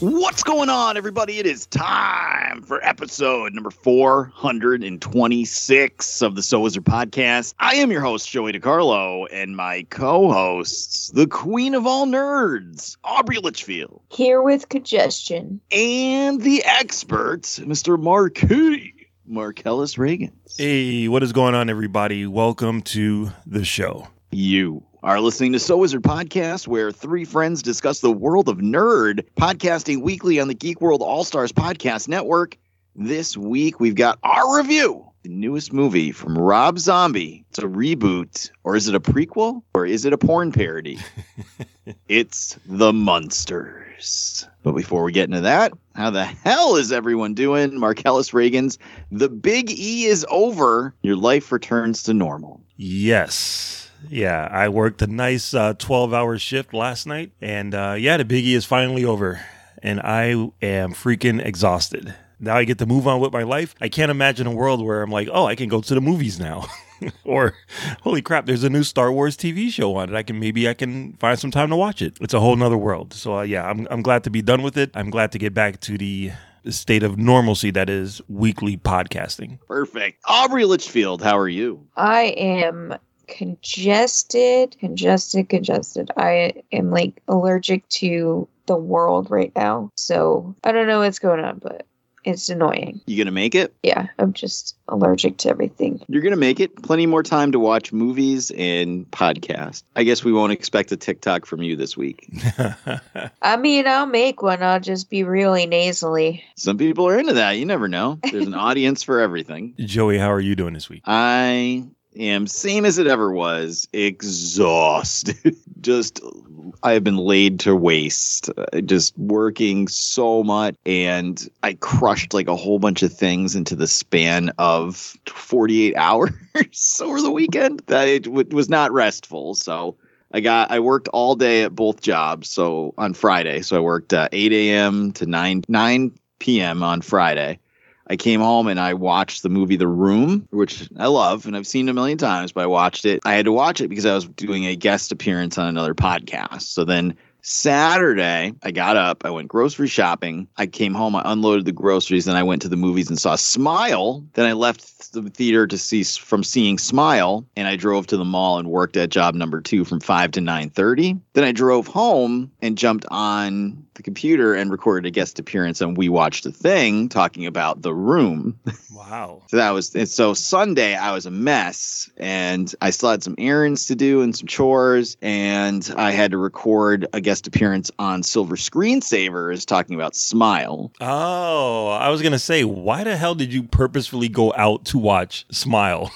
What's going on, everybody? It is time for episode number 426 of the So Wizard podcast. I am your host, Joey DiCarlo, and my co hosts, the queen of all nerds, Aubrey Litchfield, Here with congestion. and the expert, Mr. Marquis, Marcellus Reagan. Hey, what is going on, everybody? Welcome to the show. You are listening to So Wizard Podcast, where three friends discuss the world of nerd, podcasting weekly on the Geek World All Stars Podcast Network. This week, we've got our review, the newest movie from Rob Zombie. It's a reboot, or is it a prequel, or is it a porn parody? it's The Munsters. But before we get into that, how the hell is everyone doing? Marcellus Reagan's The Big E is over. Your life returns to normal. Yes. Yeah, I worked a nice uh, 12 hour shift last night. And uh, yeah, the biggie is finally over. And I am freaking exhausted. Now I get to move on with my life. I can't imagine a world where I'm like, oh, I can go to the movies now. or holy crap, there's a new Star Wars TV show on it. I can maybe I can find some time to watch it. It's a whole nother world. So uh, yeah, I'm I'm glad to be done with it. I'm glad to get back to the state of normalcy that is weekly podcasting. Perfect. Aubrey Litchfield, how are you? I am congested, congested, congested. I am like allergic to the world right now. So I don't know what's going on, but it's annoying. You gonna make it? Yeah, I'm just allergic to everything. You're gonna make it. Plenty more time to watch movies and podcast. I guess we won't expect a TikTok from you this week. I mean, I'll make one. I'll just be really nasally. Some people are into that. You never know. There's an audience for everything. Joey, how are you doing this week? I am same as it ever was, exhausted. just I have been laid to waste, uh, just working so much, and I crushed like a whole bunch of things into the span of 48 hours over the weekend. That it w- was not restful. So I got I worked all day at both jobs. So on Friday, so I worked uh, 8 a.m. to 9 9 p.m. on Friday. I came home and I watched the movie The Room, which I love and I've seen a million times, but I watched it. I had to watch it because I was doing a guest appearance on another podcast. So then Saturday, I got up, I went grocery shopping. I came home, I unloaded the groceries, then I went to the movies and saw Smile. Then I left the theater to see from seeing Smile, and I drove to the mall and worked at job number two from five to nine thirty. Then I drove home and jumped on the computer and recorded a guest appearance and We Watched a Thing talking about the room. Wow. So that was and so Sunday I was a mess and I still had some errands to do and some chores and I had to record a guest appearance on Silver Screensavers talking about Smile. Oh, I was gonna say, why the hell did you purposefully go out to watch Smile?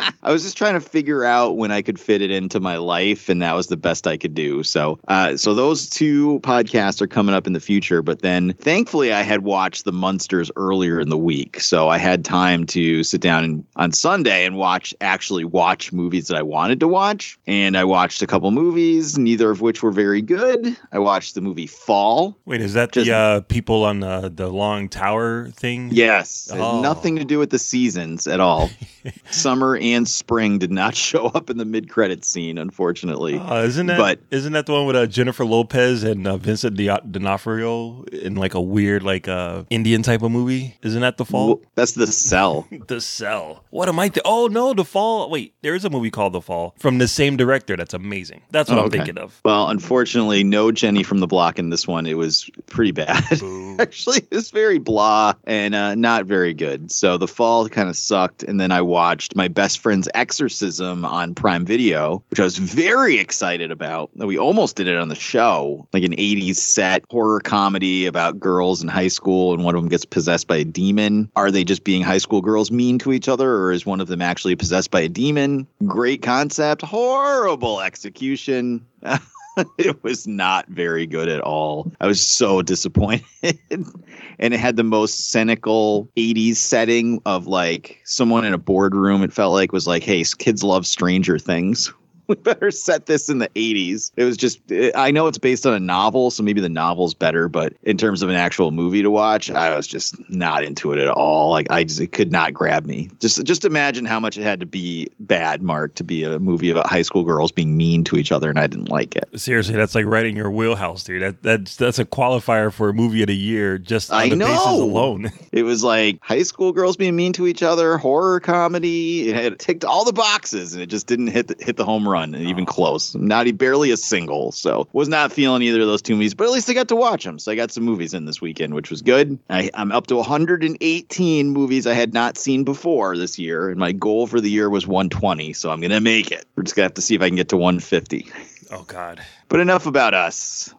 I was just trying to figure out when I could fit it into my life, and that was the best I could do. So, uh, so those two podcasts are coming up in the future. But then, thankfully, I had watched the Munsters earlier in the week, so I had time to sit down and, on Sunday and watch actually watch movies that I wanted to watch. And I watched a couple movies, neither of which were very good. I watched the movie Fall. Wait, is that Just- the uh, people on the the long tower thing? Yes, Oh. nothing to do with the seasons at all. Summer and spring did not show up in the mid-credit scene, unfortunately. Uh, isn't that But- isn't that the one with uh, Jennifer Lopez and uh, Vincent D'Onofrio in like a weird like uh, Indian type of movie? Isn't that the fall? That's the cell. the Cell. What am I? Th- oh no, The Fall. Wait, there is a movie called The Fall from the same director. That's amazing. That's what Oh, I'm okay. thinking of. Well, unfortunately, no Jenny from the block in this one. It was pretty bad. Actually, it's very blah and uh, not very good. So the fall kind of sucked. And then I watched my best friend's exorcism on Prime Video, which I was very excited about. We almost did it on the show, like an 80s set horror comedy about girls in high school, and one of them gets possessed by a demon. Are they just being high school girls mean to each other, or is one of them actually possessed by a demon? Great concept, horrible execution. it was not very good at all. I was so disappointed. and it had the most cynical 80s setting of like someone in a boardroom. It felt like was like, hey, kids love Stranger Things. We better set this in the 80s. It was just, I know it's based on a novel, so maybe the novel's better, but in terms of an actual movie to watch, I was just not into it at all. Like, I just, it could not grab me. Just, just imagine how much it had to be bad, Mark, to be a movie about high school girls being mean to each other, and I didn't like it. Seriously, that's like right in your wheelhouse, dude. That that's that's a qualifier for a movie of the year just on I the know. basis alone. It was like high school girls being mean to each other, horror comedy. It had ticked all the boxes, and it just didn't hit the, hit the home run, and even oh. close. Not e- barely a single. So was not feeling either of those two movies, but at least I got to watch them. So I got some movies in this weekend, which was good. I, I'm up to 118 movies I had not seen before this year, and my goal for the year was 120. So I'm gonna make it. We're just gonna have to see if I can get to 150. Oh God. But enough about us.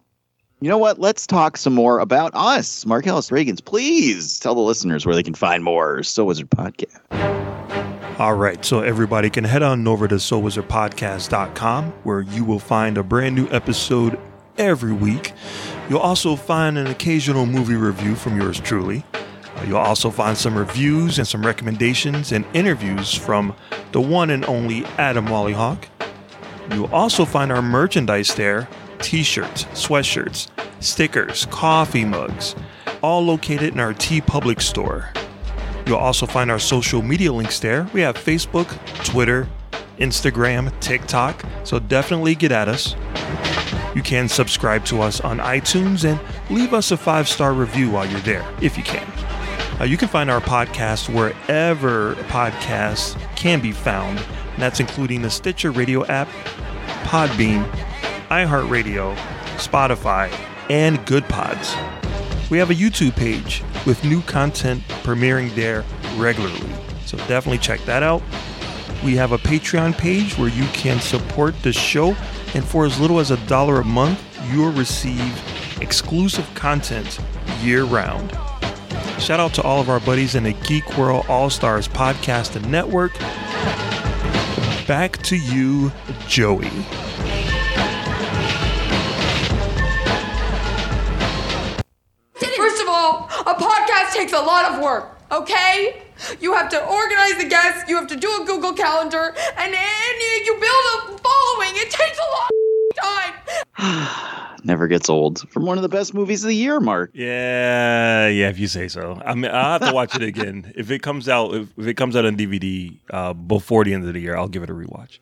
You know what? Let's talk some more about us. Marcellus Reagans, please tell the listeners where they can find more So Wizard podcast. All right, so everybody can head on over to SoWizardPodcast.com where you will find a brand new episode every week. You'll also find an occasional movie review from yours truly. Uh, you'll also find some reviews and some recommendations and interviews from the one and only Adam Wallyhawk. You'll also find our merchandise there t shirts, sweatshirts, stickers, coffee mugs, all located in our TeePublic store. You'll also find our social media links there. We have Facebook, Twitter, Instagram, TikTok, so definitely get at us. You can subscribe to us on iTunes and leave us a five star review while you're there, if you can. Uh, you can find our podcast wherever podcasts can be found, and that's including the Stitcher Radio app, Podbean, iHeartRadio, Spotify, and Goodpods. We have a YouTube page with new content premiering there regularly, so definitely check that out. We have a Patreon page where you can support the show, and for as little as a dollar a month, you'll receive exclusive content year round. Shout out to all of our buddies in the Geek World All Stars podcast and network. Back to you, Joey. A lot of work, okay? You have to organize the guests, you have to do a Google Calendar, and then you, you build a following. It takes a lot of time. Never gets old. From one of the best movies of the year, Mark. Yeah, yeah, if you say so. I mean, I'll have to watch it again. If it comes out, if, if it comes out on DVD uh, before the end of the year, I'll give it a rewatch.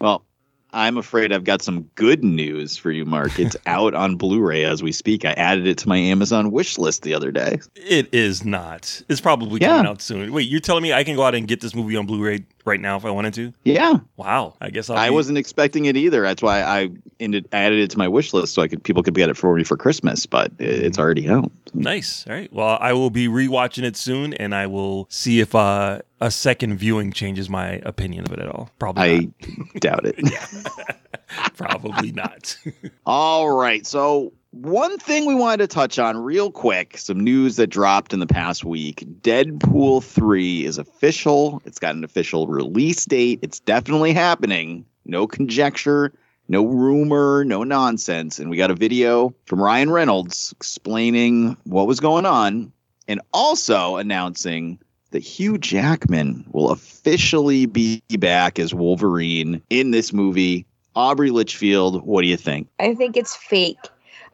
Well, I'm afraid I've got some good news for you, Mark. It's out on Blu-ray as we speak. I added it to my Amazon wish list the other day. It is not. It's probably Yeah. coming out soon. Wait, you're telling me I can go out and get this movie on Blu-ray right now if I wanted to? Yeah, Wow. I guess I'll I be- wasn't expecting it either. That's why I ended added it to my wish list so I could people could get it for me for Christmas. But it's already out. Nice. All right. Well, I will be rewatching it soon, and I will see if uh, a second viewing changes my opinion of it at all. Probably I not. doubt it. Probably not. All right. So, one thing we wanted to touch on real quick some news that dropped in the past week Deadpool 3 is official. It's got an official release date. It's definitely happening. No conjecture, no rumor, no nonsense. And we got a video from Ryan Reynolds explaining what was going on and also announcing that Hugh Jackman will officially be back as Wolverine in this movie. Aubrey Litchfield, what do you think? I think it's fake.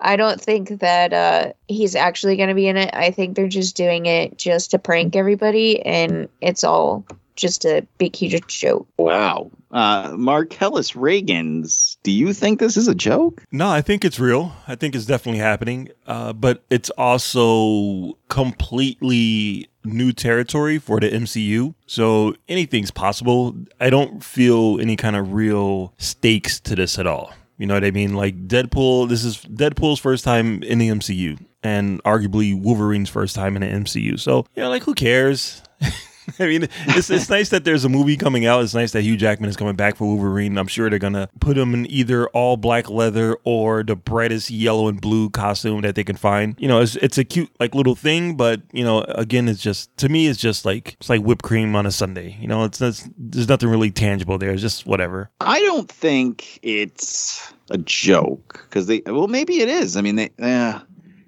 I don't think that uh, he's actually going to be in it. I think they're just doing it just to prank everybody, and it's all just a big, huge joke. Wow. Uh, Marcellus Reagans, do you think this is a joke? No, I think it's real. I think it's definitely happening. Uh, but it's also completely new territory for the MCU. So anything's possible. I don't feel any kind of real stakes to this at all. You know what I mean? Like Deadpool, this is Deadpool's first time in the MCU and arguably Wolverine's first time in the MCU. So, you know, like who cares? I mean, it's it's nice that there's a movie coming out. It's nice that Hugh Jackman is coming back for Wolverine. I'm sure they're gonna put him in either all black leather or the brightest yellow and blue costume that they can find. You know, it's it's a cute like little thing, but you know, again, it's just to me, it's just like it's like whipped cream on a sundae. You know, it's, it's there's nothing really tangible there. It's just whatever. I don't think it's a joke because they. Well, maybe it is. I mean, they. Yeah.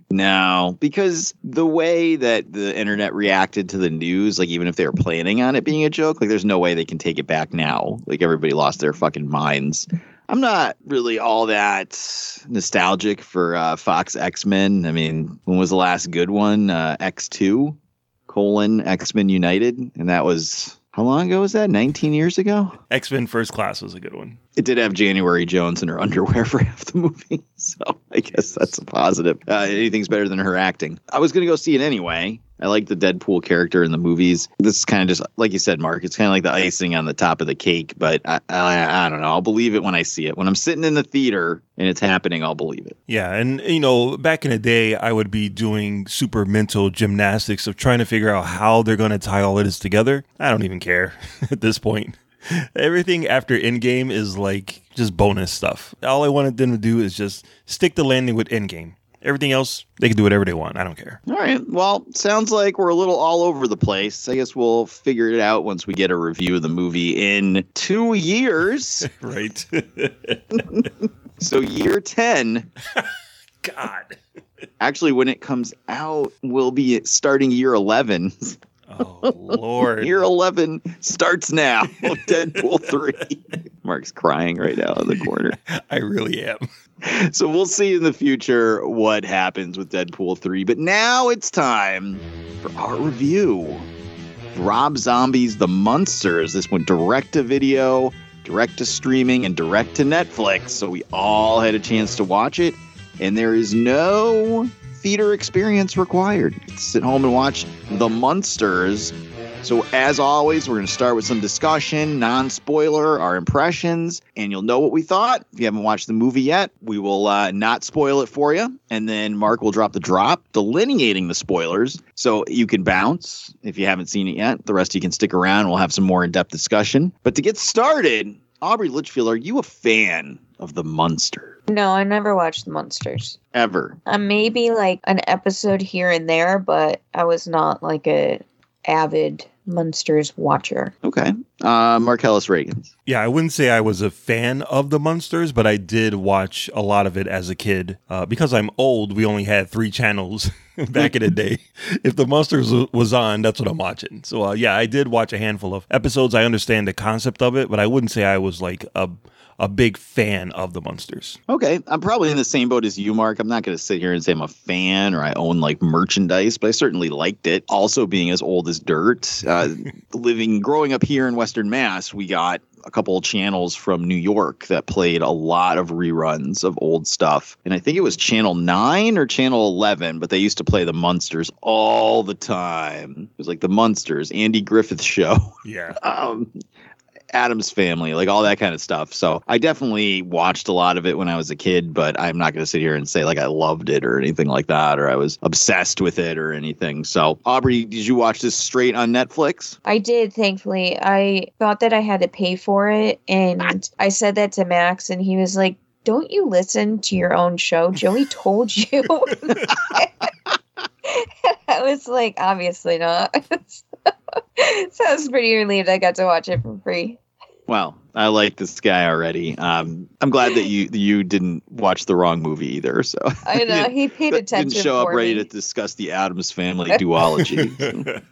No, because the way that the internet reacted to the news, like even if they were planning on it being a joke, like there's no way they can take it back now. Like everybody lost their fucking minds. I'm not really all that nostalgic for uh, Fox X Men. I mean, when was the last good one? Uh, X2 colon X Men United, and that was how long ago was that? 19 years ago. X Men First Class was a good one. It did have January Jones in her underwear for half the movie, so I guess that's a positive. Uh, anything's better than her acting. I was gonna go see it anyway. I like the Deadpool character in the movies. This is kind of just like you said, Mark. It's kind of like the icing on the top of the cake. But I, I, I don't know. I'll believe it when I see it. When I'm sitting in the theater and it's happening, I'll believe it. Yeah, and you know, back in the day, I would be doing super mental gymnastics of trying to figure out how they're going to tie all of this together. I don't even care at this point. Everything after Endgame is like just bonus stuff. All I wanted them to do is just stick the landing with Endgame. Everything else, they can do whatever they want. I don't care. All right. Well, sounds like we're a little all over the place. I guess we'll figure it out once we get a review of the movie in two years. right. so, year 10. God. Actually, when it comes out, we'll be starting year 11. Oh, Lord. year 11 starts now. Deadpool 3. Mark's crying right now in the corner. I really am. So we'll see in the future what happens with Deadpool 3. But now it's time for our review. Rob Zombie's The Munsters. This went direct to video, direct to streaming, and direct to Netflix. So we all had a chance to watch it. And there is no theater experience required. Sit home and watch The Munsters. So, as always, we're going to start with some discussion, non spoiler, our impressions, and you'll know what we thought. If you haven't watched the movie yet, we will uh, not spoil it for you. And then Mark will drop the drop delineating the spoilers so you can bounce if you haven't seen it yet. The rest of you can stick around. We'll have some more in depth discussion. But to get started, Aubrey Litchfield, are you a fan of The Munster? No, I never watched the Monsters. Ever? Uh, maybe like an episode here and there, but I was not like a avid Munsters watcher. Okay. Uh, Marcellus Reagans. Yeah, I wouldn't say I was a fan of the Munsters, but I did watch a lot of it as a kid. Uh, because I'm old, we only had three channels back in the day. If the Munsters was on, that's what I'm watching. So uh, yeah, I did watch a handful of episodes. I understand the concept of it, but I wouldn't say I was like a a big fan of the Munsters. Okay, I'm probably in the same boat as you, Mark. I'm not going to sit here and say I'm a fan or I own like merchandise, but I certainly liked it. Also, being as old as dirt, uh, living, growing up here in Western Mass, we got a couple of channels from New York that played a lot of reruns of old stuff. And I think it was Channel 9 or Channel 11, but they used to play the Munsters all the time. It was like the Munsters, Andy Griffith show. Yeah. Um, Addams family, like all that kind of stuff. So I definitely watched a lot of it when I was a kid, but I'm not going to sit here and say like I loved it or anything like that, or I was obsessed with it or anything. So, Aubrey, did you watch this straight on Netflix? I did, thankfully. I thought that I had to pay for it, and I said that to Max, and he was like, Don't you listen to your own show? Joey told you. I was like, Obviously not. so I was pretty relieved I got to watch it for free. Well, I like this guy already. Um, I'm glad that you you didn't watch the wrong movie either. So I know he paid attention. Didn't show up for ready me. to discuss the Addams Family duology.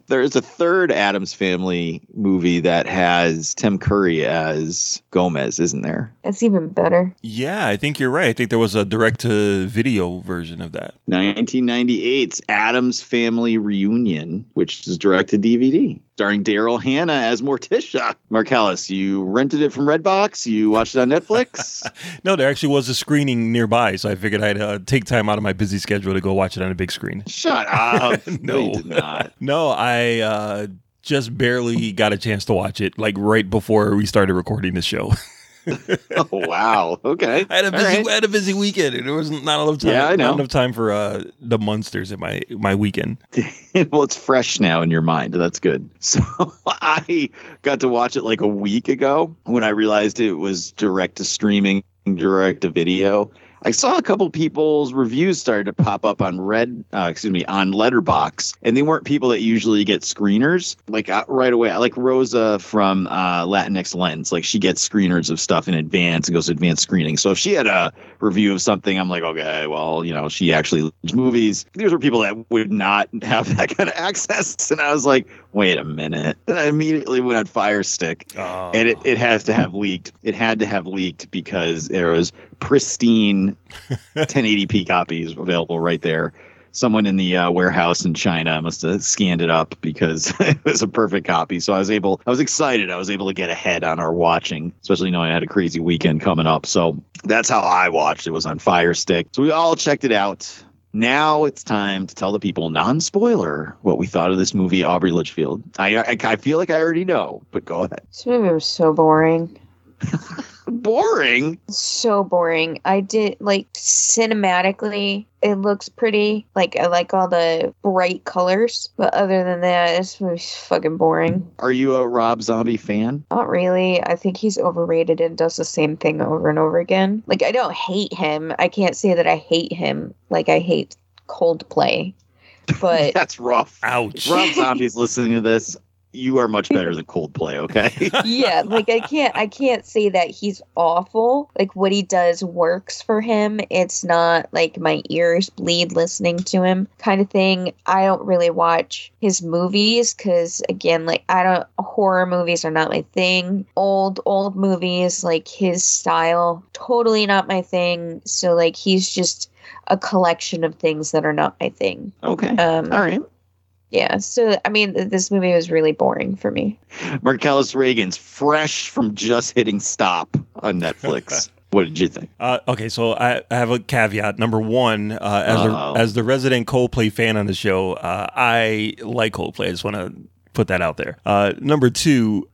there is a third Addams Family movie that has Tim Curry as Gomez, isn't there? It's even better. Yeah, I think you're right. I think there was a direct to video version of that. 1998's Addams Family Reunion, which is direct to DVD, starring Daryl Hannah as Morticia. Marcellus, you rented it from Redbox. You watched it on Netflix. No, there actually was a screening nearby, so I figured I'd uh, take time out of my busy schedule to go watch it on a big screen. Shut up. No. not. No, I uh, just barely got a chance to watch it, like right before we started recording the show. oh wow. Okay. I had a busy, right. I had a busy weekend, and there wasn't not enough time. Yeah, I know. Not enough time for uh, the monsters in my my weekend. well, it's fresh now in your mind. That's good. So I got to watch it like a week ago when I realized it was direct to streaming, direct to video. I saw a couple people's reviews started to pop up on Red, uh, excuse me, on Letterboxd, and they weren't people that usually get screeners. Like uh, right away, like Rosa from uh, Latinx Lens. Like she gets screeners of stuff in advance and goes to advanced screening. So if she had a review of something, I'm like, okay, well, you know, she actually movies. These were people that would not have that kind of access, and I was like, wait a minute. And I immediately went on Fire Stick Oh. and it, it has to have leaked. It had to have leaked because there was pristine 1080p copies available right there. Someone in the uh, warehouse in China must have scanned it up because it was a perfect copy. So I was able, I was excited. I was able to get ahead on our watching, especially knowing I had a crazy weekend coming up. So that's how I watched. It was on Fire Stick. So we all checked it out. Now it's time to tell the people, non-spoiler, what we thought of this movie, Aubrey Litchfield. I, I, I feel like I already know, but go ahead. This movie was so boring. Boring. So boring. I did like cinematically, it looks pretty. Like I like all the bright colors, but other than that, this movie's fucking boring. Are you a Rob Zombie fan? Not really. I think he's overrated and does the same thing over and over again. Like I don't hate him. I can't say that I hate him like I hate Coldplay. But That's rough. Ouch. Rob Zombie's listening to this. You are much better than Coldplay, okay? yeah, like I can't I can't say that he's awful. Like what he does works for him. It's not like my ears bleed listening to him kind of thing. I don't really watch his movies cuz again, like I don't horror movies are not my thing. Old old movies like his style totally not my thing. So like he's just a collection of things that are not my thing. okay. Um All right. Yeah, so I mean this movie was really boring for me. Marcellus Reagan's fresh from just hitting stop on Netflix. what did you think? Uh, okay, so I, I have a caveat. Number one, uh, as Uh-oh. the as the resident Coldplay fan on the show, uh, I like Coldplay. I just want to put that out there. Uh, number two,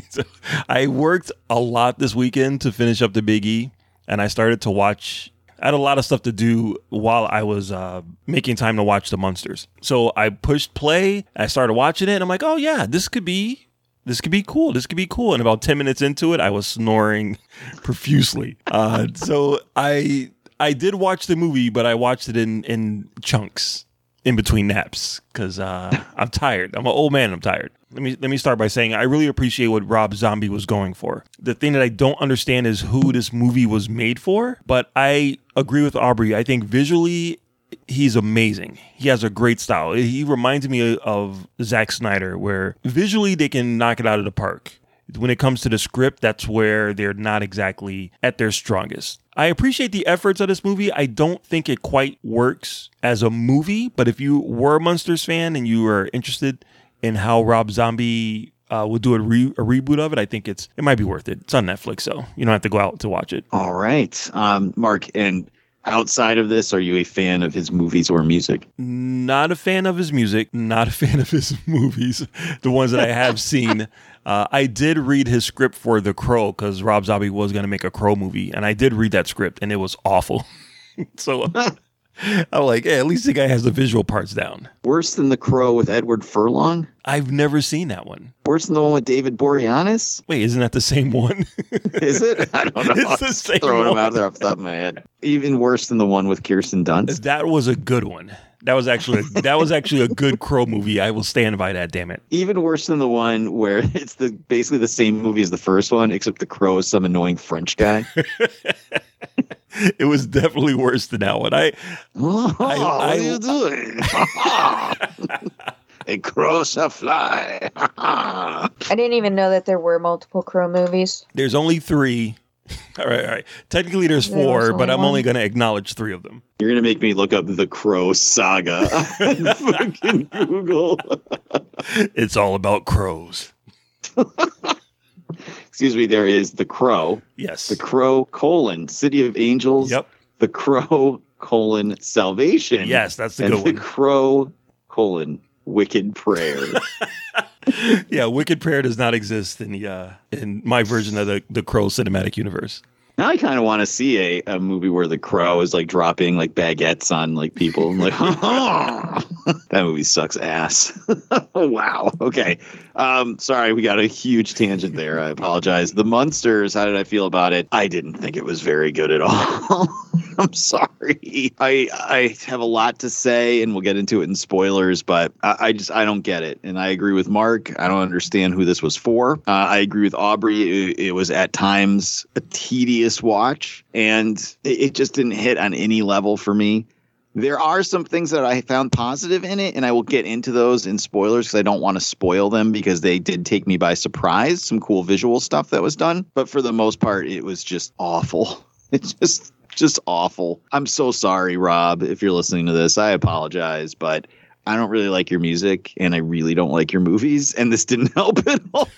I worked a lot this weekend to finish up the Big E, and I started to watch. I had a lot of stuff to do while I was uh, making time to watch the Munsters. So I pushed play. I started watching it, and I'm like, oh yeah, this could be this could be cool. This could be cool. And about 10 minutes into it, I was snoring profusely. Uh, so I I did watch the movie, but I watched it in in chunks in between naps because uh, I'm tired. I'm an old man. I'm tired. Let me let me start by saying I really appreciate what Rob Zombie was going for. The thing that I don't understand is who this movie was made for. But I agree with Aubrey. I think visually he's amazing. He has a great style. He reminds me of Zack Snyder, where visually they can knock it out of the park. When it comes to the script, that's where they're not exactly at their strongest. I appreciate the efforts of this movie. I don't think it quite works as a movie, but if you were a Monsters fan and you were interested in how Rob Zombie uh, would do a, re- a reboot of it, I think it's it might be worth it. It's on Netflix, so you don't have to go out to watch it. All right. Um, Mark, and outside of this, are you a fan of his movies or music? Not a fan of his music, not a fan of his movies, the ones that I have seen. Uh, I did read his script for The Crow because Rob Zombie was going to make a Crow movie, and I did read that script, and it was awful. so I'm like, hey, at least the guy has the visual parts down. Worse than The Crow with Edward Furlong? I've never seen that one. Worse than the one with David Boreanaz? Wait, isn't that the same one? Is it? I don't know. It's the same throwing them one. out there off the top of my head. Even worse than the one with Kirsten Dunst. that was a good one. That was actually that was actually a good Crow movie. I will stand by that. Damn it. Even worse than the one where it's the basically the same movie as the first one, except the crow is some annoying French guy. It was definitely worse than that one. I oh, what I- are you doing? A crow a fly. I didn't even know that there were multiple Crow movies. There's only three. All right, all right. Technically, there's There was four, but I'm only going to acknowledge three of them. You're gonna make me look up the Crow saga. on fucking Google. It's all about crows. Excuse me. There is the Crow, Yes. the Crow colon City of Angels, Yep. the Crow colon Salvation, Yes, that's the and good the. Crow colon Wicked Prayer. yeah, Wicked Prayer does not exist in the uh, in my version of the the Crow cinematic universe. Now I kind of want to see a, a movie where the crow is like dropping like baguettes on like people. I'm like, that movie sucks ass. wow. Okay. Um, sorry, we got a huge tangent there. I apologize. The Munsters, how did I feel about it? I didn't think it was very good at all. I'm sorry. I I have a lot to say, and we'll get into it in spoilers. But I, I just I don't get it, and I agree with Mark. I don't understand who this was for. Uh, I agree with Aubrey. It, it, was at times a tedious watch, and it, it just didn't hit on any level for me. There are some things that I found positive in it, and I will get into those in spoilers because I don't want to spoil them because they did take me by surprise. Some cool visual stuff that was done, but for the most part, it was just awful. It's just just awful. I'm so sorry, Rob, if you're listening to this. I apologize, but I don't really like your music and I really don't like your movies, and this didn't help at all.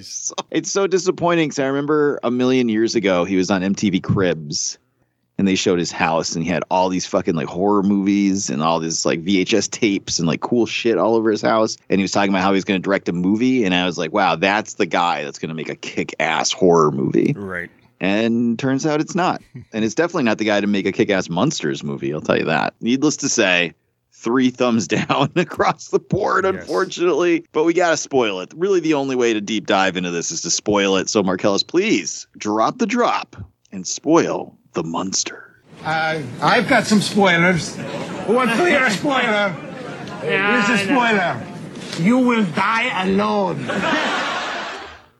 So, it's so disappointing because I remember a million years ago he was on MTV Cribs and they showed his house and he had all these fucking like horror movies and all these like VHS tapes and like cool shit all over his house. And he was talking about how he's going to direct a movie. And I was like, wow, that's the guy that's going to make a kick ass horror movie. Right. And turns out it's not. and it's definitely not the guy to make a kick ass Monsters movie, I'll tell you that. Needless to say, three thumbs down across the board, yes. unfortunately. But we got to spoil it. Really, the only way to deep dive into this is to spoil it. So, Marcellus, please drop the drop and spoil the Munster. Uh, I've got some spoilers. Who wants to hear a spoiler? Yeah, Here's a spoiler. You will die alone.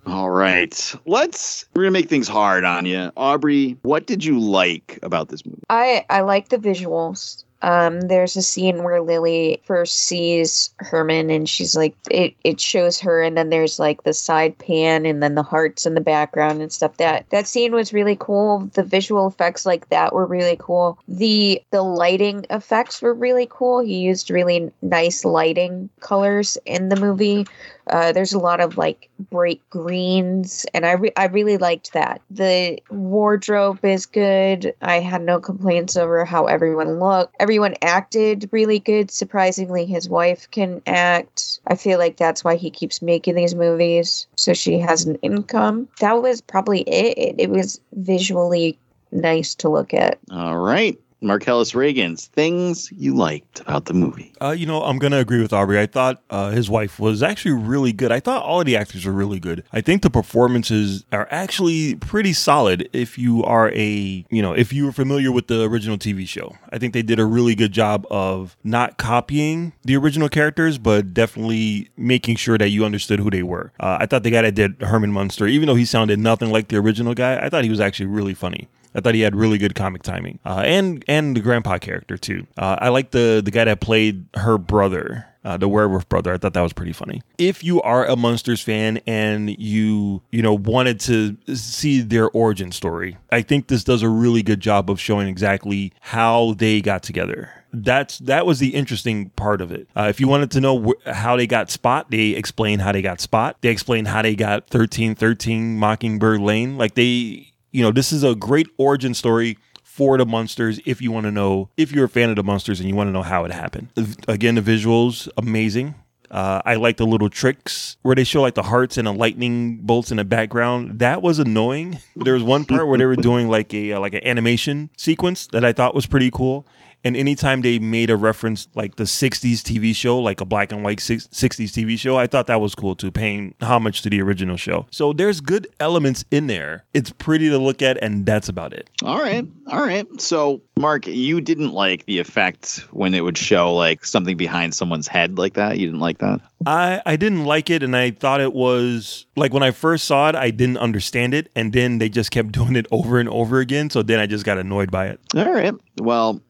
All right. Let's we're gonna make things hard on you. Aubrey, what did you like about this movie? I I like the visuals. Um, there's a scene where Lily first sees Herman and she's like, it, it shows her, and then there's like the side pan and then the hearts in the background and stuff. That that scene was really cool. The visual effects like that were really cool. The the lighting effects were really cool. He used really nice lighting colors in the movie. Uh, there's a lot of like bright greens, and I re- I really liked that. The wardrobe is good. I had no complaints over how everyone looked. Everyone acted really good. Surprisingly, his wife can act. I feel like that's why he keeps making these movies, so she has an income. That was probably it. It was visually nice to look at. All right. Marcellus Reagan's things you liked about the movie. Uh, you know, I'm going to agree with Aubrey. I thought uh, his wife was actually really good. I thought all of the actors were really good. I think the performances are actually pretty solid if you are a, you know, if you were familiar with the original TV show. I think they did a really good job of not copying the original characters, but definitely making sure that you understood who they were. Uh, I thought the guy that did Herman Munster, even though he sounded nothing like the original guy, I thought he was actually really funny. I thought he had really good comic timing, uh, and and the grandpa character too. Uh, I like the the guy that played her brother. Uh, the werewolf brother. I thought that was pretty funny. If you are a monsters fan and you you know wanted to see their origin story, I think this does a really good job of showing exactly how they got together that's that was the interesting part of it. Uh, if you wanted to know wh- how they got Spot, they explain how they got Spot. They explain how they got thirteen thirteen Mockingbird Lane. Like they you know, this is a great origin story for the monsters if you want to know if you're a fan of the monsters and you want to know how it happened. Again, the visuals amazing. Uh, I like the little tricks where they show like the hearts and the lightning bolts in the background. That was annoying. There was one part where they were doing like a uh, like an animation sequence that I thought was pretty cool, and anytime they made a reference like the 60s TV show, like a black and white 60s TV show, I thought that was cool too, paying homage to the original show. So there's good elements in there. It's pretty to look at, and that's about it. All right. All right. So, Mark, you didn't like the effect when it would show like something behind someone's head like that. You didn't like that? I, I didn't like it, and I thought it was like when I first saw it, I didn't understand it, and then they just kept doing it over and over again. So then I just got annoyed by it. All right. Well,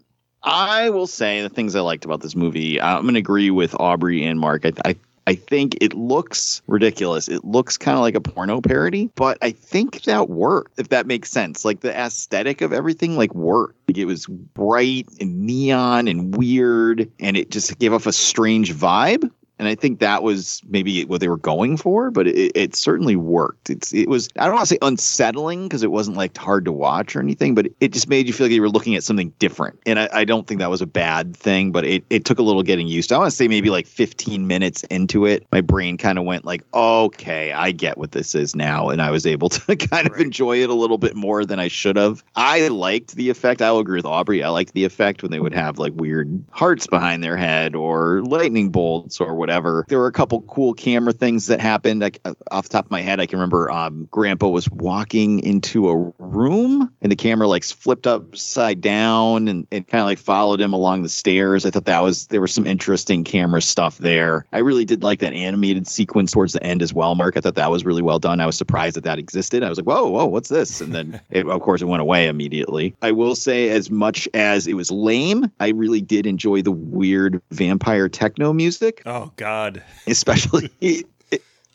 I will say the things I liked about this movie. I'm going to agree with Aubrey and Mark. I, I I think it looks ridiculous. It looks kind of like a porno parody, but I think that worked, if that makes sense. Like the aesthetic of everything, like worked. Like it was bright and neon and weird, and it just gave off a strange vibe. And I think that was maybe what they were going for, but it, it certainly worked. It's it was I don't want to say unsettling because it wasn't like hard to watch or anything, but it just made you feel like you were looking at something different, and I, I don't think that was a bad thing, but it it took a little getting used to. I want to say maybe like 15 minutes into it, my brain kind of went like, okay, I get what this is now, and I was able to kind of enjoy it a little bit more than I should have. I liked the effect. I will agree with Aubrey. I liked the effect when they would have like weird hearts behind their head or lightning bolts or whatever. There were a couple cool camera things that happened. Like uh, off the top of my head, I can remember um, Grandpa was walking into a room and the camera like flipped upside down and, and kind of like followed him along the stairs. I thought that was there was some interesting camera stuff there. I really did like that animated sequence towards the end as well, Mark. I thought that was really well done. I was surprised that that existed. I was like, whoa, whoa, what's this? And then it, of course it went away immediately. I will say, as much as it was lame, I really did enjoy the weird vampire techno music, Oh God. especially.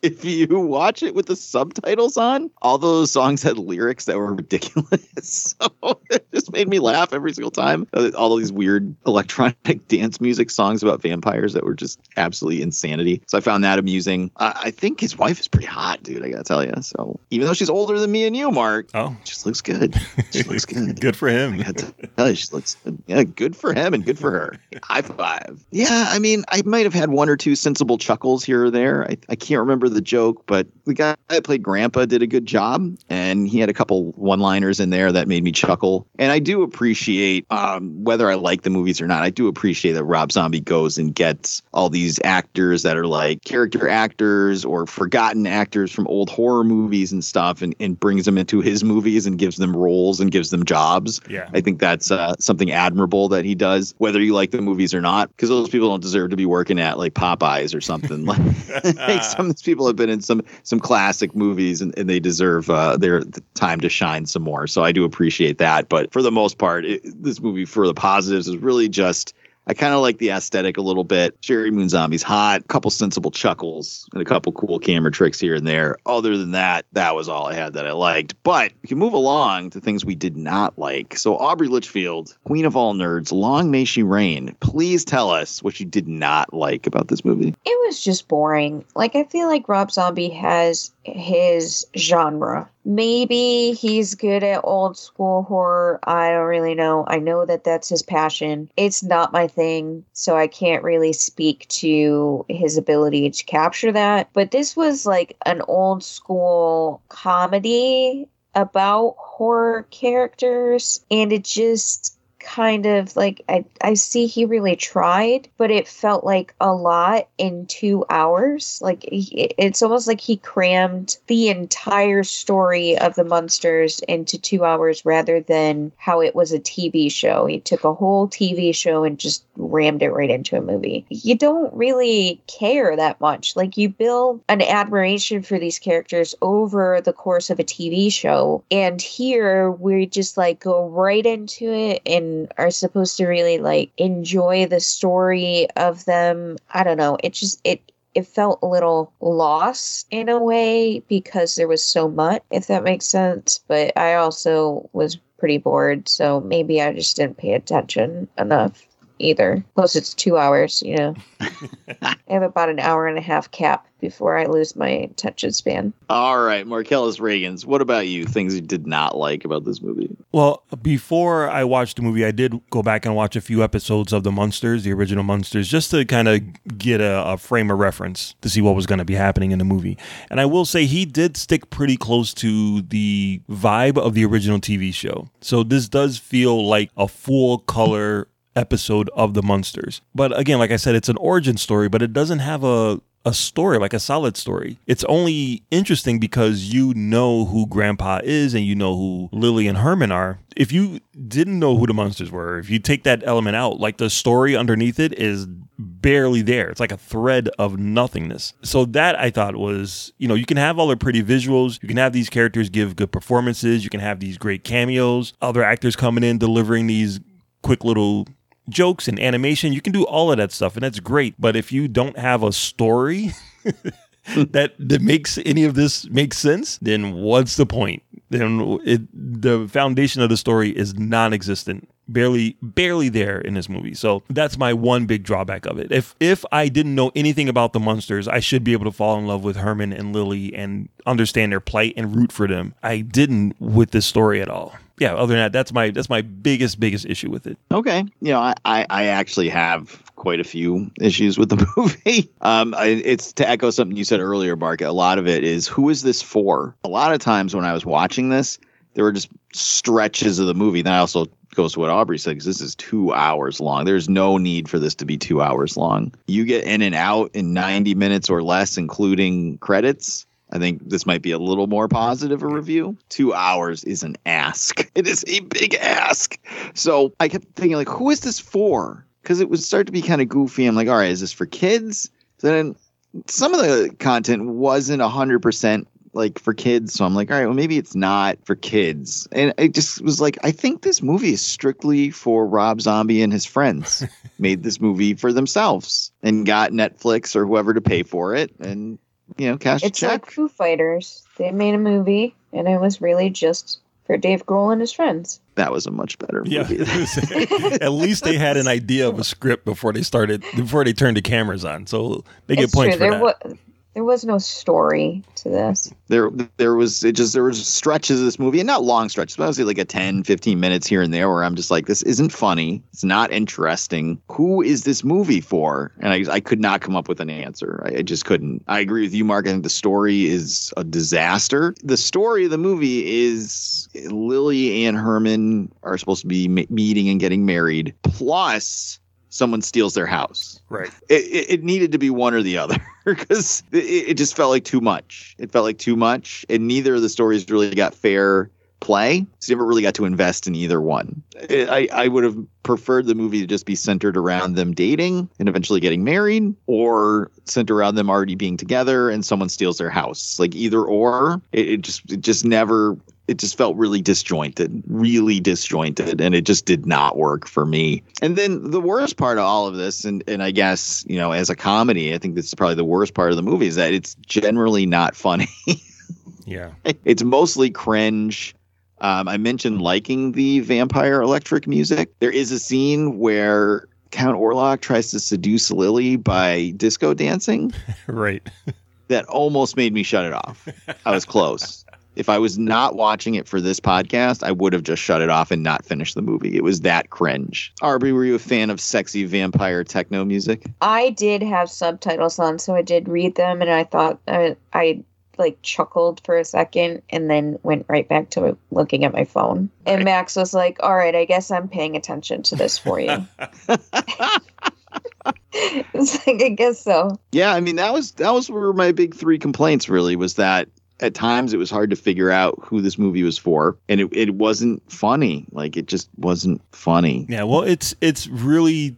If you watch it with the subtitles on, all those songs had lyrics that were ridiculous. So it just made me laugh every single time. Uh, All of these weird electronic dance music songs about vampires that were just absolutely insanity. So I found that amusing. I, I think his wife is pretty hot, dude. I gotta tell you. So even though she's older than me and you, Mark, Oh, she just looks good. She looks good. good for him. I to tell you, she looks good. Yeah, good for him and good for her. High five. Yeah, I mean, I might have had one or two sensible chuckles here or there. I, I can't remember the joke, but the guy that played Grandpa did a good job, and he had a couple one-liners in there that made me chuckle. And I do appreciate, um, whether I like the movies or not, I do appreciate that Rob Zombie goes and gets all these actors that are like character actors or forgotten actors from old horror movies and stuff, and, and brings them into his movies and gives them roles and gives them jobs. Yeah. I think that's uh, something admirable that he does, whether you like the movies or not, because those people don't deserve to be working at like Popeyes or something. like, some of these people have been in some some classic movies and, and they deserve uh, their time to shine some more. So I do appreciate that. But for the most part, it, this movie, for the positives, is really just. I kind of like the aesthetic a little bit. Sheri Moon Zombie's hot, a couple sensible chuckles, and a couple cool camera tricks here and there. Other than that, that was all I had that I liked. But we can move along to things we did not like. So, Aubrey Litchfield, Queen of All Nerds, long may she reign. Please tell us what you did not like about this movie. It was just boring. Like I feel like Rob Zombie has his genre. Maybe he's good at old school horror. I don't really know. I know that that's his passion. It's not my thing, so I can't really speak to his ability to capture that. But this was like an old school comedy about horror characters and it just kind of like I, I see he really tried but it felt like a lot in two hours. Like he, it's almost like he crammed the entire story of the monsters into two hours rather than how it was a tv show. He took a whole tv show and just rammed it right into a movie. You don't really care that much. Like you build an admiration for these characters over the course of a tv show and here we just like go right into it and are supposed to really like enjoy the story of them. I don't know. It just it it felt a little lost in a way because there was so much, if that makes sense. But I also was pretty bored, so maybe I just didn't pay attention enough either. Plus, it's two hours, you know. I have about an hour and a half cap before I lose my attention span. All right, Marcellus Reagans, what about you? Things you did not like about this movie? Well, before I watched the movie, I did go back and watch a few episodes of the Munsters, the original Munsters, just to kind of get a, a frame of reference to see what was going to be happening in the movie. And I will say he did stick pretty close to the vibe of the original TV show. So this does feel like a full color episode of the Munsters. But again, like I said, it's an origin story, but it doesn't have a a story, like a solid story. It's only interesting because you know who Grandpa is and you know who Lily and Herman are. If you didn't know who the monsters were, if you take that element out, like the story underneath it is barely there. It's like a thread of nothingness. So that I thought was, you know, you can have all the pretty visuals, you can have these characters give good performances, you can have these great cameos, other actors coming in delivering these quick little jokes and animation. You can do all of that stuff, and that's great. But if you don't have a story that that makes any of this make sense, then what's the point? Then it, the foundation of the story is non-existent barely barely there in this movie. So that's my one big drawback of it. If if I didn't know anything about the monsters, I should be able to fall in love with Herman and Lily and understand their plight and root for them. I didn't with this story at all. Yeah, other than that, that's my that's my biggest biggest issue with it. Okay, you know, I, I, I actually have quite a few issues with the movie. Um, I, it's to echo something you said earlier, Mark. A lot of it is who is this for? A lot of times when I was watching this, there were just stretches of the movie. That I also goes to what Aubrey said because this is two hours long. There's no need for this to be two hours long. You get in and out in 90 minutes or less, including credits. I think this might be a little more positive a review. Two hours is an ask. It is a big ask. So I kept thinking, like, who is this for? Because it would start to be kind of goofy. I'm like, all right, is this for kids? Then some of the content wasn't 100% like for kids. So I'm like, all right, well, maybe it's not for kids. And I just was like, I think this movie is strictly for Rob Zombie and his friends. Made this movie for themselves and got Netflix or whoever to pay for it and, you know, cash a It's check. like Foo Fighters. They made a movie, and it was really just for Dave Grohl and his friends. that was a much better movie. Yeah, at least they had an idea of a script before they started before they turned the cameras on, so they get It's points true. for There that. was there was no story to this. there there was it just there was stretches of this movie and not long stretches but say like a 10 15 minutes here and there where i'm just like this isn't funny. It's not interesting. Who is this movie for? And i, I could not come up with an answer. I, I just couldn't. I agree with you mark. I think the story is a disaster. The story of the movie is lily and herman are supposed to be me- meeting and getting married. Plus someone steals their house Right. it, it, it needed to be one or the other because it, it just felt like too much. It felt like too much, and neither of the stories really got fair play. So you never really got to invest in either one. I, I would have preferred the movie to just be centered around them dating and eventually getting married, or centered around them already being together and someone steals their house. Like either or, it, it just it just never. It just felt really disjointed, really disjointed, and it just did not work for me. And then the worst part of all of this, and and I guess you know, as a comedy, I think this is probably the worst part of the movie is that it's generally not funny. Yeah. it's mostly cringe. Um, I mentioned liking the vampire electric music. There is a scene where Count Orlok tries to seduce Lily by disco dancing Right. that almost made me shut it off. I was close. If I was not watching it for this podcast, I would have just shut it off and not finished the movie. It was that cringe. Arby, were you a fan of sexy vampire techno music? I did have subtitles on, so I did read them, and I thought I, I like chuckled for a second, and then went right back to looking at my phone. And Max was like, "All right, I guess I'm paying attention to this for you." it's like I guess so. Yeah, I mean that was that was were my big three complaints really was that at times it was hard to figure out who this movie was for and it, it wasn't funny. Like it just wasn't funny. Yeah, well, it's it's really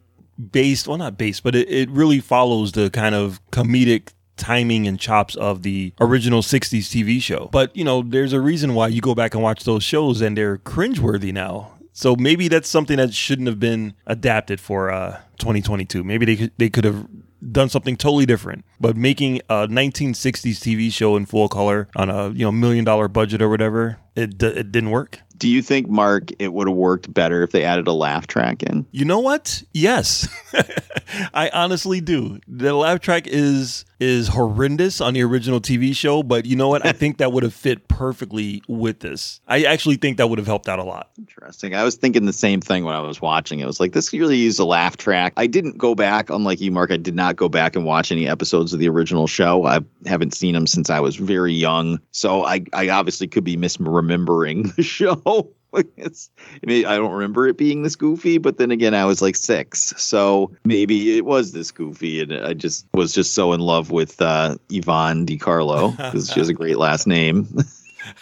based, well, not based, but it, it really follows the kind of comedic timing and chops of the original 60s TV show. But, you know, there's a reason why you go back and watch those shows and they're cringeworthy now. So maybe that's something that shouldn't have been adapted for uh, 2022. Maybe they could, they could have done something totally different. But making a 1960s TV show in full color on a you know million dollar budget or whatever, it d- it didn't work. Do you think Mark it would have worked better if they added a laugh track in? You know what? Yes, I honestly do. The laugh track is is horrendous on the original TV show, but you know what? I think that would have fit perfectly with this. I actually think that would have helped out a lot. Interesting. I was thinking the same thing when I was watching it. Was like, this really use a laugh track. I didn't go back, unlike you, Mark. I did not go back and watch any episodes of the original show. I haven't seen them since I was very young, so I, I obviously could be misremembering the show. It's, I, mean, I don't remember it being this goofy, but then again, I was like six, so maybe it was this goofy, and I just was just so in love with uh, Yvonne De Carlo because she has a great last name.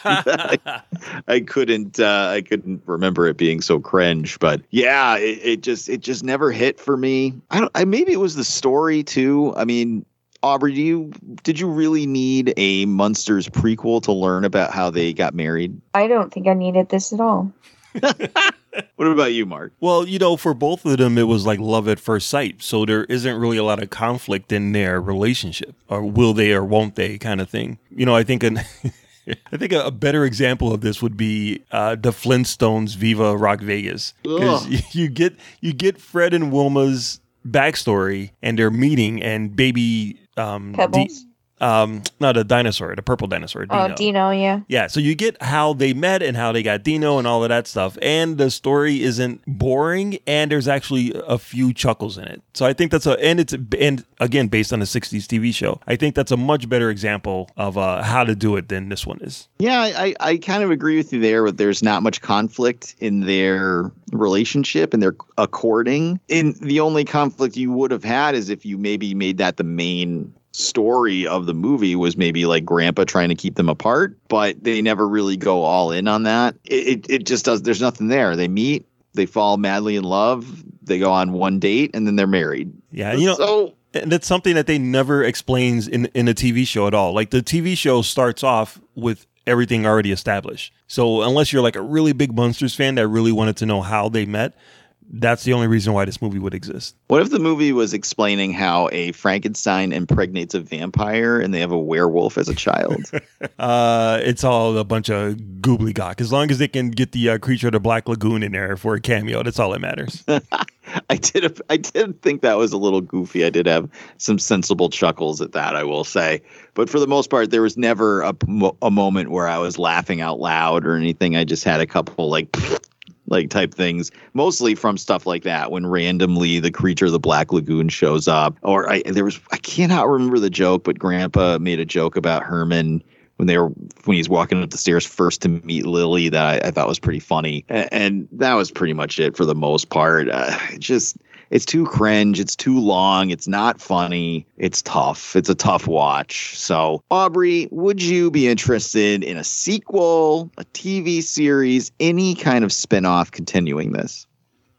I, I couldn't uh, I couldn't remember it being so cringe, but yeah, it, it just it just never hit for me. I don't. I maybe it was the story too. I mean, Aubrey, do you did you really need a Munsters prequel to learn about how they got married? I don't think I needed this at all. What about you, Mark? Well, you know, for both of them, it was like love at first sight. So there isn't really a lot of conflict in their relationship, or will they or won't they kind of thing. You know, I think an I think a, a better example of this would be uh, the Flintstones Viva Rock Vegas because you, you get you get Fred and Wilma's backstory and their meeting and baby um, Pebbles. Um, not a dinosaur, the purple dinosaur. Oh, Dino. Dino, yeah. Yeah, so you get how they met and how they got Dino and all of that stuff. And the story isn't boring and there's actually a few chuckles in it. So I think that's a and it's and again based on a 60s TV show. I think that's a much better example of uh, how to do it than this one is. Yeah, I, I- I kind of agree with you there. But there's not much conflict in their relationship and their according. courting. And the only conflict you would have had is if you maybe made that the main story of the movie was maybe like grandpa trying to keep them apart but they never really go all in on that it, it, it just does there's nothing there they meet they fall madly in love they go on one date and then they're married Yeah, you know, so and that's something that they never explains in in a TV show at all. Like the TV show starts off with everything already established. So unless you're like a really big Munsters fan that really wanted to know how they met, that's the only reason why this movie would exist. What if the movie was explaining how a Frankenstein impregnates a vampire and they have a werewolf as a child? Uh, it's all a bunch of gobbledygook. As long as they can get the uh, creature of the Black Lagoon in there for a cameo, that's all that matters. I did I did think that was a little goofy. I did have some sensible chuckles at that, I will say. But for the most part, there was never a, a moment where I was laughing out loud or anything. I just had a couple like like type things, mostly from stuff like that when randomly the creature of the Black Lagoon shows up. Or I there was I cannot remember the joke, but Grandpa made a joke about Herman when they were when he's walking up the stairs first to meet Lily that I, I thought was pretty funny, and, and that was pretty much it for the most part. Uh, just it's too cringe, it's too long, it's not funny, it's tough, it's a tough watch. So Aubrey, would you be interested in a sequel, a TV series, any kind of spinoff continuing this?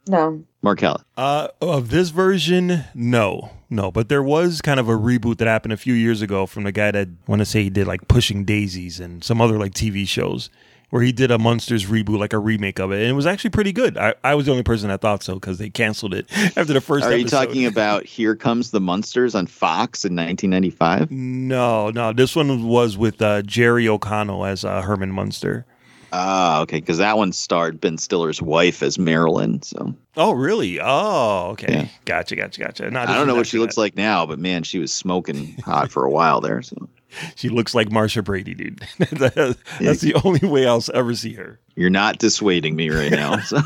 No. Markella. Uh, of this version, no, no. But there was kind of a reboot that happened a few years ago from the guy that I want to say he did like Pushing Daisies and some other like TV shows, where he did a Munsters reboot, like a remake of it, and it was actually pretty good. I, I was the only person that thought so because they canceled it after the first. Are you episode. talking about Here Comes the Munsters on Fox in 1995? No, no. This one was with uh, Jerry O'Connell as uh, Herman Munster. Ah, okay, because that one starred Ben Stiller's wife as Marilyn. So Oh, really? Oh, okay. Yeah. Gotcha, gotcha, gotcha. No, I don't know what she looks like now, but man, she was smoking hot for a while there. So She looks like Marcia Brady, dude. That- That's the only way I'll ever see her. you're not dissuading me right now. So.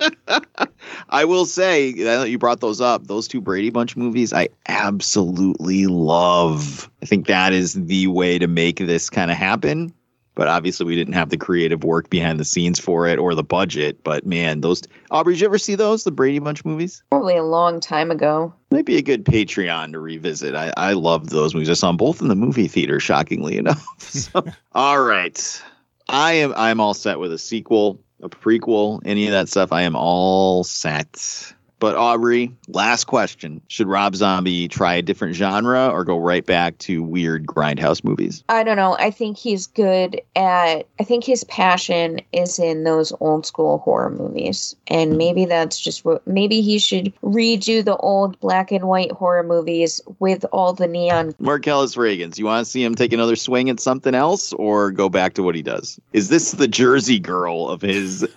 I will say that you brought those up, those two Brady Bunch movies, I absolutely love. I think that is the way to make this kind of happen. But obviously, we didn't have the creative work behind the scenes for it or the budget. But man, those Aubrey, did you ever see those, the Brady Bunch movies? Probably a long time ago. Might be a good Patreon to revisit. I, I loved those movies. I saw them both in the movie theater, shockingly enough. So, all right. I am I'm all set with a sequel, a prequel, any of that stuff. I am all set. But Aubrey, last question. Should Rob Zombie try a different genre or go right back to weird grindhouse movies? I don't know. I think he's good at. I think his passion is in those old school horror movies, and maybe that's just what. Maybe he should redo the old black and white horror movies with all the neon. Marcellus Reagans, you want to see him take another swing at something else or go back to what he does? Is this the Jersey girl of his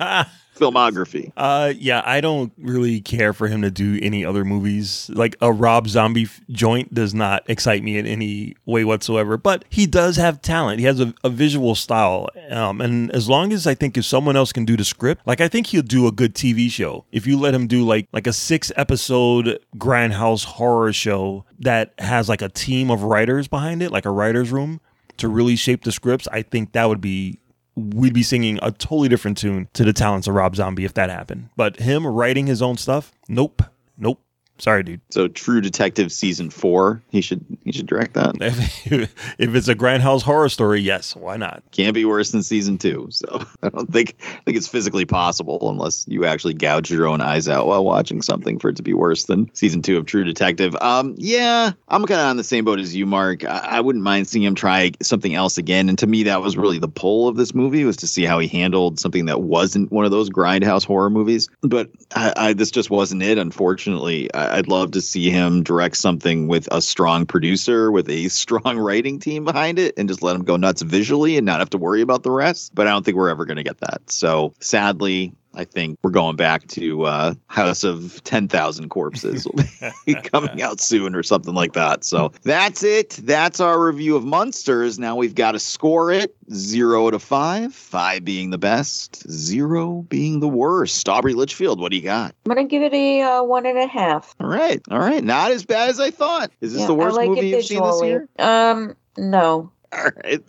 filmography? Uh, yeah, I don't really care for him to do any other movies. Like a Rob Zombie f- joint does not excite me in any way whatsoever. But he does have talent. He has a, a visual style. Um, and as long as I think if someone else can do the script, like I think he'll do a good TV show. If you let him do like like a six episode grindhouse horror show that has like a team of writers behind it, like a writer's room to really shape the scripts, I think that would be we'd be singing a totally different tune to the talents of Rob Zombie if that happened. But him writing his own stuff, nope, nope. Sorry, dude. So True Detective season four, he should he should direct that. If, it's a grindhouse horror story, yes, why not? Can't be worse than season two. So I don't think I think it's physically possible unless you actually gouge your own eyes out while watching something for it to be worse than season two of True Detective. Um, yeah, I'm kind of on the same boat as you, Mark. I, I wouldn't mind seeing him try something else again. And to me, that was really the pull of this movie was to see how he handled something that wasn't one of those grindhouse horror movies. But I, I, this just wasn't it. Unfortunately, I, I'd love to see him direct something with a strong producer, with a strong writing team behind it, and just let him go nuts visually and not have to worry about the rest. But I don't think we're ever going to get that. So sadly, I think we're going back to uh, House of 10,000 Corpses will be coming out soon or something like that. So that's it. That's our review of Munsters. Now we've got to score it zero to five, five being the best, zero being the worst. Aubrey Litchfield, what do you got? I'm gonna give it a uh, one and a half. All right. All right. Not as bad as I thought. Is this Yeah, the worst like movie you've seen this year? Um, no. All right.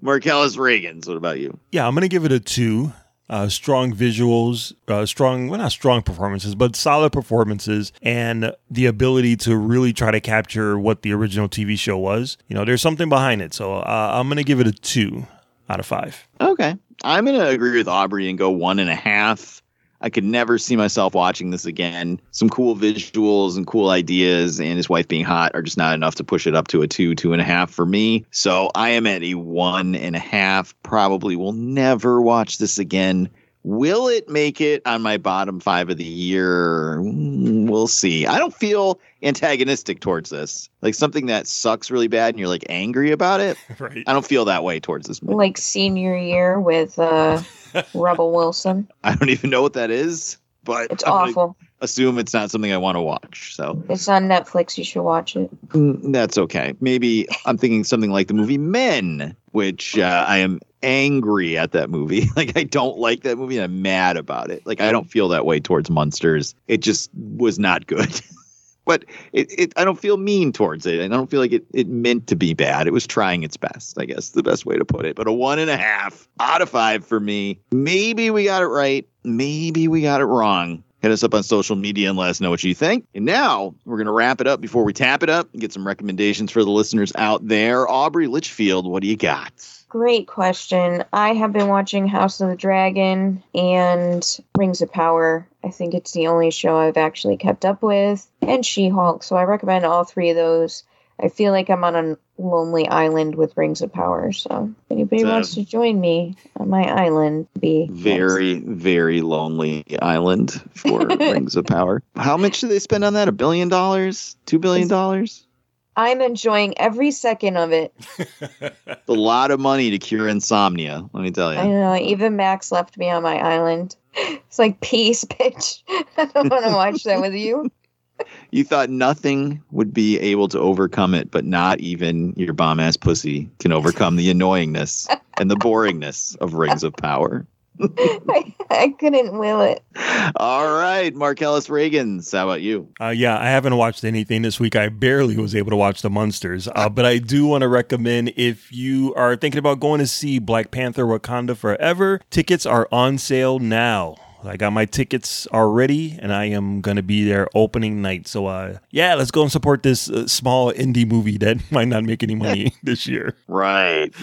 Marcellus Reagans, what about you? Yeah, I'm gonna give it a two. Uh, strong visuals, uh, strong, well, not strong performances, but solid performances, and the ability to really try to capture what the original TV show was. You know, there's something behind it. So uh, I'm going to give it a two out of five. Okay. I'm going to agree with Aubrey and go one and a half. I could never see myself watching this again. Some cool visuals and cool ideas, and his wife being hot are just not enough to push it up to a two, two and a half for me. So I am at a one and a half. Probably will never watch this again. Will it make it on my bottom five of the year? Mm, We'll see. I don't feel antagonistic towards this. Like something that sucks really bad and you're like angry about it. right. I don't feel that way towards this movie. Like senior year with uh, Rebel Wilson. I don't even know what that is, but It's I'm awful. Assume it's not something I want to watch. So It's on Netflix. You should watch it. mm, that's okay. Maybe I'm thinking something like the movie Men, which uh, I am angry at that movie. Like I don't like that movie and I'm mad about it. Like I don't feel that way towards Munsters. It just was not good. but it, it I don't feel mean towards it. And I don't feel like it, it meant to be bad. It was trying its best, I guess the best way to put it. But a one and a half out of five for me. Maybe we got it right. Maybe we got it wrong. Hit us up on social media and let us know what you think. And now we're going to wrap it up before we tap it up and get some recommendations for the listeners out there. Aubrey Litchfield, what do you got? Great question. I have been watching House of the Dragon and Rings of Power. I think it's the only show I've actually kept up with, and She Hulk. So I recommend all three of those. I feel like I'm on a lonely island with Rings of Power. So if anybody wants to join me on my island, be Very, very lonely island for Rings of Power. How much do they spend on that? A billion dollars? Two billion dollars? I'm enjoying every second of it. A lot of money to cure insomnia, let me tell you. I know. Even Max left me on my island. It's like peace, bitch. I don't want to watch that with you. You thought nothing would be able to overcome it, but not even your bomb ass pussy can overcome the annoyingness and the boringness of Rings of Power. I, I couldn't will it. All right, Marcellus Reagans, how about you? Uh, yeah, I haven't watched anything this week. I barely was able to watch the Munsters, uh, but I do want to recommend if you are thinking about going to see Black Panther: Wakanda Forever, tickets are on sale now. I got my tickets already, and I am gonna be there opening night. So, uh, yeah, let's go and support this uh, small indie movie that might not make any money this year. Right.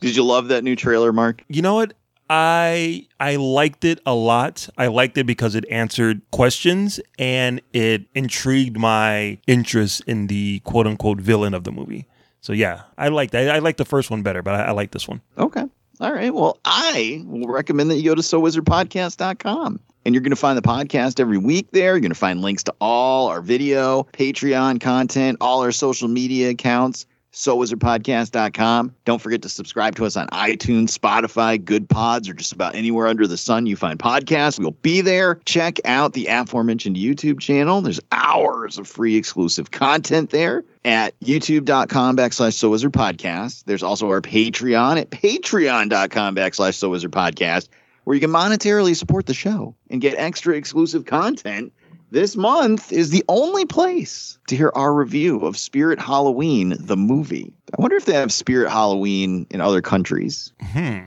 Did you love that new trailer, Mark? You know what? I I liked it a lot. I liked it because it answered questions and it intrigued my interest in the quote unquote villain of the movie. So yeah, I liked I, I liked the first one better, but I, I like this one. Okay. All right. Well, I will recommend that you go to SoWizardPodcast.com. And you're going to find the podcast every week there. You're going to find links to all our video, Patreon content, all our social media accounts. SoWizardPodcast.com. Don't forget to subscribe to us on iTunes, Spotify, Goodpods, or just about anywhere under the sun you find podcasts. We'll be there. Check out the aforementioned YouTube channel. There's hours of free exclusive content there at youtube.com backslash so wizard podcast. There's also our Patreon at patreon.com backslash so wizard podcast, where you can monetarily support the show and get extra exclusive content. This month is the only place to hear our review of Spirit Halloween, the movie. I wonder if they have Spirit Halloween in other countries. Hmm.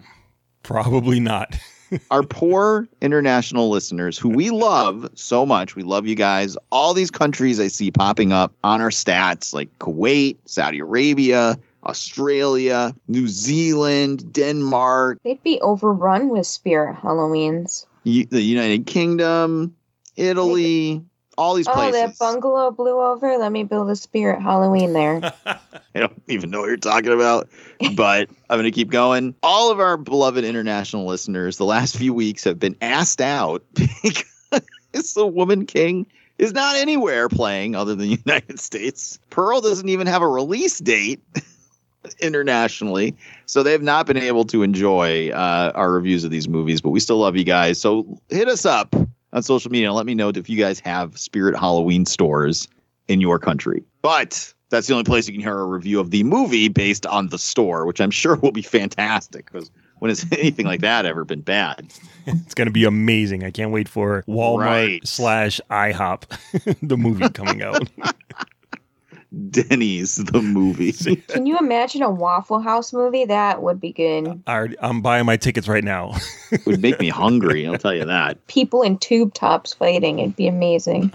Probably not. our poor international listeners who we love so much. We love you guys. All these countries I see popping up on our stats like Kuwait, Saudi Arabia, Australia, New Zealand, Denmark, They'd be overrun with spirit Halloweens. U- the United Kingdom, Italy, all these Oh, places. Oh, that bungalow blew over. Let me build a spirit Halloween there. I don't even know what you're talking about, but I'm going to keep going. All of our beloved international listeners, the last few weeks have been asked out because the Woman King is not anywhere playing other than the United States. Pearl doesn't even have a release date internationally, so they've not been able to enjoy uh, our reviews of these movies. But we still love you guys, so hit us up on social media and let me know if you guys have Spirit Halloween stores in your country. But that's the only place you can hear a review of the movie based on the store, which I'm sure will be fantastic because when has anything like that ever been bad? It's going to be amazing. I can't wait for Walmart Right. slash IHOP, the movie coming out. Denny's the movie. Can you imagine a Waffle House movie? That would be good. I, I'm buying my tickets right now. it would make me hungry, I'll tell you that. People in tube tops fighting. It'd be amazing.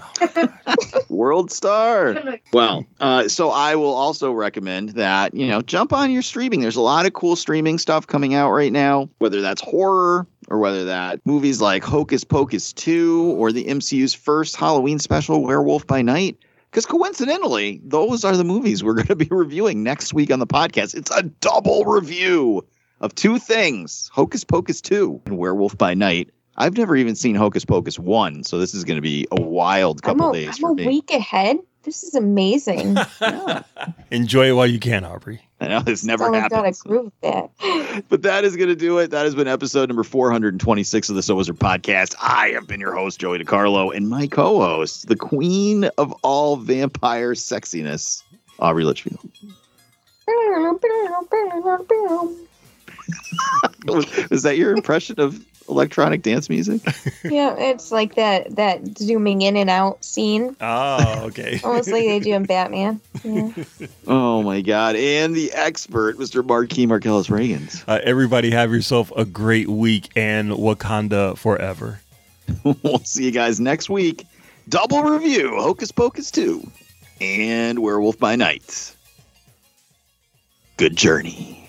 World Star. Well, uh, so I will also recommend that, you know, jump on your streaming. There's a lot of cool streaming stuff coming out right now, whether that's horror or whether that movies like Hocus Pocus 2 or the MCU's first Halloween special, Werewolf by Night. Because coincidentally, those are the movies we're going to be reviewing next week on the podcast. It's a double review of two things Hocus Pocus 2 and Werewolf by Night. I've never even seen Hocus Pocus 1, so this is going to be a wild I'm couple a, days I'm for a me. week ahead. This is amazing. Enjoy it while you can, Aubrey. I know this never Finally got a happens. groove with that. But that is going to do it. That has been episode number 426 of the So Wizard podcast. I have been your host, Joey DiCarlo, and my co host, the queen of all vampire sexiness, Aubrey Litchfield. Was, was that your impression of electronic dance music? yeah, it's like that that zooming in and out scene, Oh, okay. almost like they do in Batman. Yeah. Oh my God. And the expert, Mr. Marquis Marcellus Reagans. Uh, everybody have yourself a great week and Wakanda forever. we'll see you guys next week. Double review Hocus Pocus 2 and Werewolf by Night. Good journey.